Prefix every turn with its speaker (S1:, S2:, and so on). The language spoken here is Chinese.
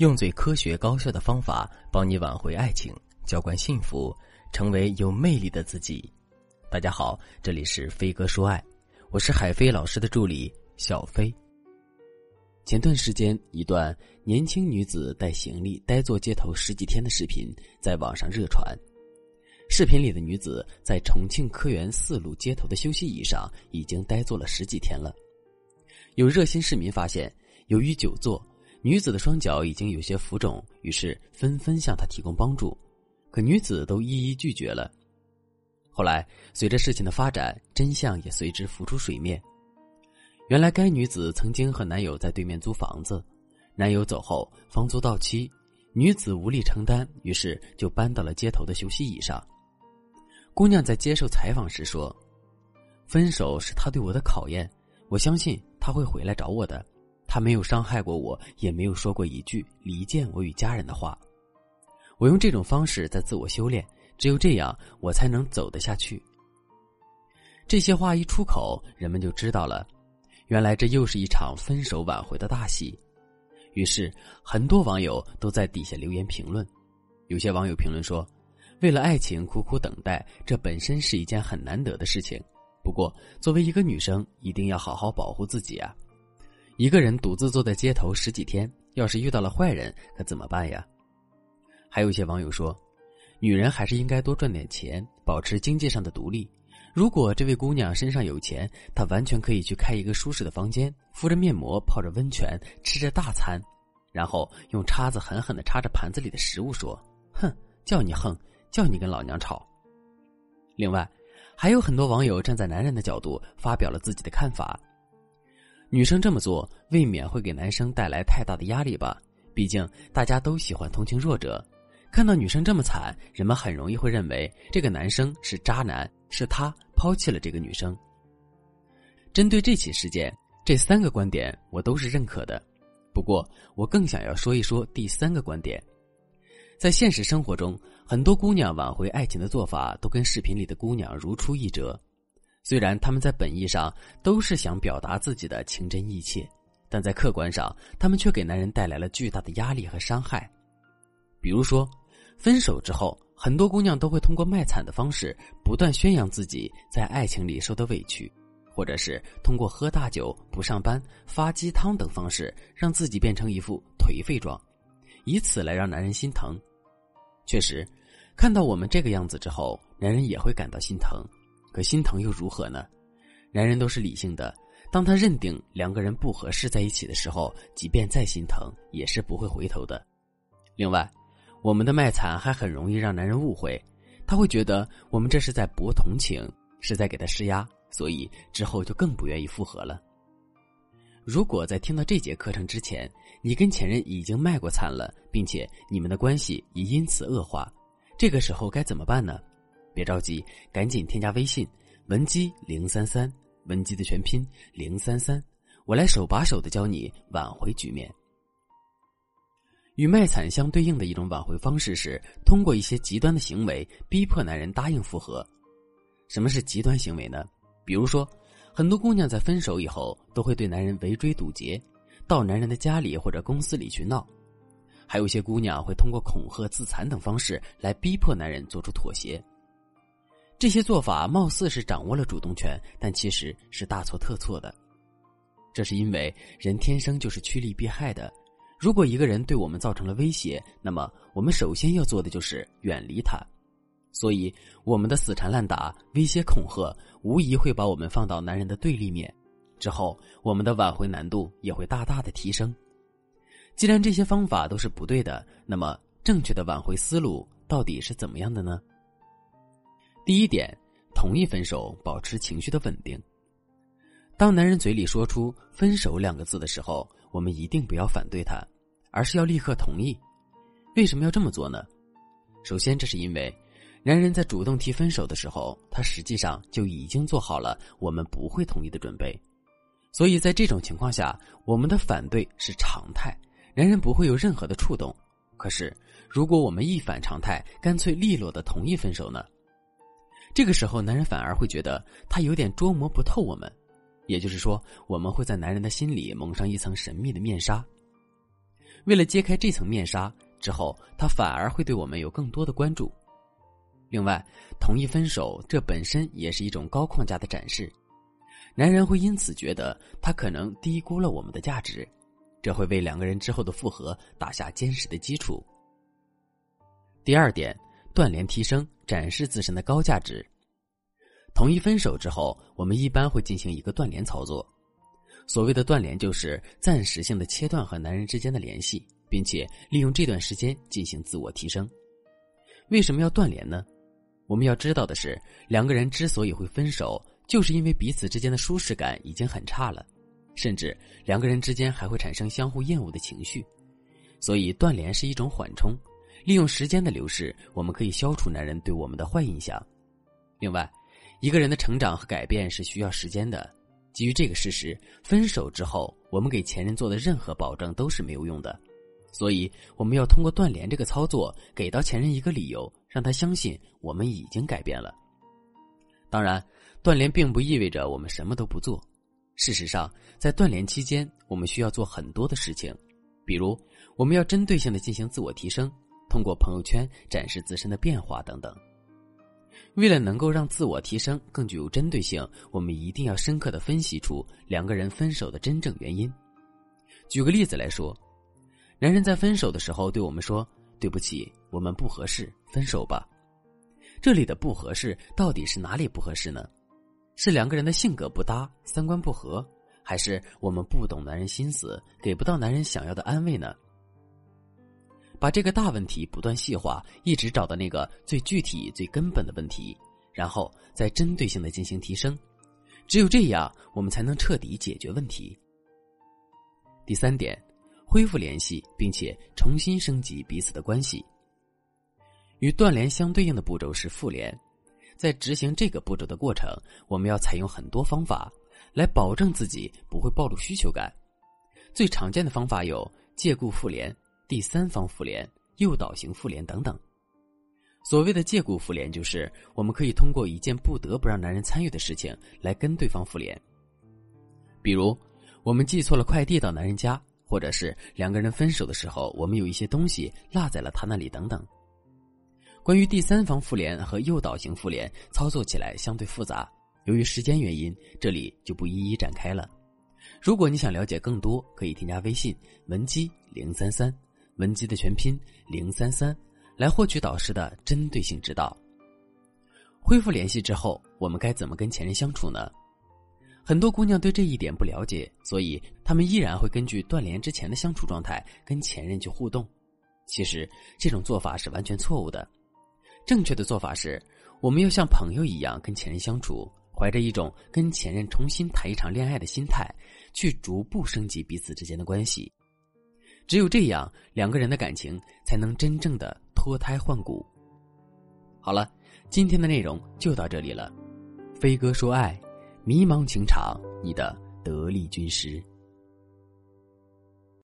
S1: 用最科学高效的方法帮你挽回爱情，浇灌幸福，成为有魅力的自己。大家好，这里是飞哥说爱，我是海飞老师的助理小飞。前段时间，一段年轻女子带行李呆坐街头十几天的视频在网上热传。视频里的女子在重庆科园四路街头的休息椅上已经呆坐了十几天了。有热心市民发现，由于久坐。女子的双脚已经有些浮肿，于是纷纷向她提供帮助，可女子都一一拒绝了。后来，随着事情的发展，真相也随之浮出水面。原来，该女子曾经和男友在对面租房子，男友走后，房租到期，女子无力承担，于是就搬到了街头的休息椅上。姑娘在接受采访时说：“分手是他对我的考验，我相信他会回来找我的。”他没有伤害过我，也没有说过一句离间我与家人的话。我用这种方式在自我修炼，只有这样，我才能走得下去。这些话一出口，人们就知道了，原来这又是一场分手挽回的大戏。于是，很多网友都在底下留言评论。有些网友评论说：“为了爱情苦苦等待，这本身是一件很难得的事情。不过，作为一个女生，一定要好好保护自己啊。”一个人独自坐在街头十几天，要是遇到了坏人，可怎么办呀？还有一些网友说，女人还是应该多赚点钱，保持经济上的独立。如果这位姑娘身上有钱，她完全可以去开一个舒适的房间，敷着面膜，泡着温泉，吃着大餐，然后用叉子狠狠的插着盘子里的食物，说：“哼，叫你横，叫你跟老娘吵。”另外，还有很多网友站在男人的角度，发表了自己的看法。女生这么做，未免会给男生带来太大的压力吧？毕竟大家都喜欢同情弱者，看到女生这么惨，人们很容易会认为这个男生是渣男，是他抛弃了这个女生。针对这起事件，这三个观点我都是认可的。不过，我更想要说一说第三个观点。在现实生活中，很多姑娘挽回爱情的做法都跟视频里的姑娘如出一辙。虽然他们在本意上都是想表达自己的情真意切，但在客观上，他们却给男人带来了巨大的压力和伤害。比如说，分手之后，很多姑娘都会通过卖惨的方式，不断宣扬自己在爱情里受的委屈，或者是通过喝大酒、不上班、发鸡汤等方式，让自己变成一副颓废状，以此来让男人心疼。确实，看到我们这个样子之后，男人也会感到心疼。可心疼又如何呢？男人都是理性的，当他认定两个人不合适在一起的时候，即便再心疼，也是不会回头的。另外，我们的卖惨还很容易让男人误会，他会觉得我们这是在博同情，是在给他施压，所以之后就更不愿意复合了。如果在听到这节课程之前，你跟前任已经卖过惨了，并且你们的关系也因此恶化，这个时候该怎么办呢？别着急，赶紧添加微信文姬零三三，文姬的全拼零三三，我来手把手的教你挽回局面。与卖惨相对应的一种挽回方式是通过一些极端的行为逼迫男人答应复合。什么是极端行为呢？比如说，很多姑娘在分手以后都会对男人围追堵截，到男人的家里或者公司里去闹；还有些姑娘会通过恐吓、自残等方式来逼迫男人做出妥协。这些做法貌似是掌握了主动权，但其实是大错特错的。这是因为人天生就是趋利避害的。如果一个人对我们造成了威胁，那么我们首先要做的就是远离他。所以，我们的死缠烂打、威胁恐吓，无疑会把我们放到男人的对立面。之后，我们的挽回难度也会大大的提升。既然这些方法都是不对的，那么正确的挽回思路到底是怎么样的呢？第一点，同意分手，保持情绪的稳定。当男人嘴里说出“分手”两个字的时候，我们一定不要反对他，而是要立刻同意。为什么要这么做呢？首先，这是因为，男人在主动提分手的时候，他实际上就已经做好了我们不会同意的准备。所以在这种情况下，我们的反对是常态，男人不会有任何的触动。可是，如果我们一反常态，干脆利落的同意分手呢？这个时候，男人反而会觉得他有点捉摸不透我们，也就是说，我们会在男人的心里蒙上一层神秘的面纱。
S2: 为了揭开这层面纱，之后他反而会对我们有更多的关注。另外，同意分手，这本身也是一种高框架的展示。男人会因此觉得他可能低估了我们的价值，这会为两个人之后的复合打下坚实的基础。第二点，断联提升，展示自身的高价值。同意分手之后，我们一般会进行一个断联操作。所谓的断联，就是暂时性的切断和男人之间的联系，并且利用这段时间进行自我提升。为什么要断联呢？我们要知道的是，两个人之所以会分手。就是因为彼此之间的舒适感已经很差了，甚至两个人之间还会产生相互厌恶的情绪，所以断联是一种缓冲。利用时间的流逝，我们可以消除男人对我们的坏印象。另外，一个人的成长和改变是需要时间的。基于这个事实，分手之后，我们给前任做的任何保证都是没有用的。所以，我们要通过断联这个操作，给到前任一个理由，让他相信我们已经改变了。当然。断联并不意味着我们什么都不做。事实上，在断联期间，我们需要做很多的事情，比如我们要针对性的进行自我提升，通过朋友圈展示自身的变化等等。为了能够让自我提升更具有针对性，我们一定要深刻的分析出两个人分手的真正原因。举个例子来说，男人在分手的时候对我们说：“对不起，我们不合适，分手吧。”这里的不合适到底是哪里不合适呢？是两个人的性格不搭、三观不合，还是我们不懂男人心思，给不到男人想要的安慰呢？把这个大问题不断细化，一直找到那个最具体、最根本的问题，然后再针对性的进行提升。只有这样，我们才能彻底解决问题。第三点，恢复联系，并且重新升级彼此的关系。与断联相对应的步骤是复联。在执行这个步骤的过程，我们要采用很多方法，来保证自己不会暴露需求感。最常见的方法有借故复联、第三方复联、诱导型复联等等。所谓的借故复联，就是我们可以通过一件不得不让男人参与的事情来跟对方复联。比如，我们寄错了快递到男人家，或者是两个人分手的时候，我们有一些东西落在了他那里等等。关于第三方复联和诱导型复联，操作起来相对复杂。由于时间原因，这里就不一一展开了。如果你想了解更多，可以添加微信文姬零三三，文姬的全拼零三三，来获取导师的针对性指导。恢复联系之后，我们该怎么跟前任相处呢？很多姑娘对这一点不了解，所以她们依然会根据断联之前的相处状态跟前任去互动。其实这种做法是完全错误的。正确的做法是，我们要像朋友一样跟前任相处，怀着一种跟前任重新谈一场恋爱的心态，去逐步升级彼此之间的关系。只有这样，两个人的感情才能真正的脱胎换骨。好了，今天的内容就到这里了。飞哥说爱，迷茫情场，你的得力军师。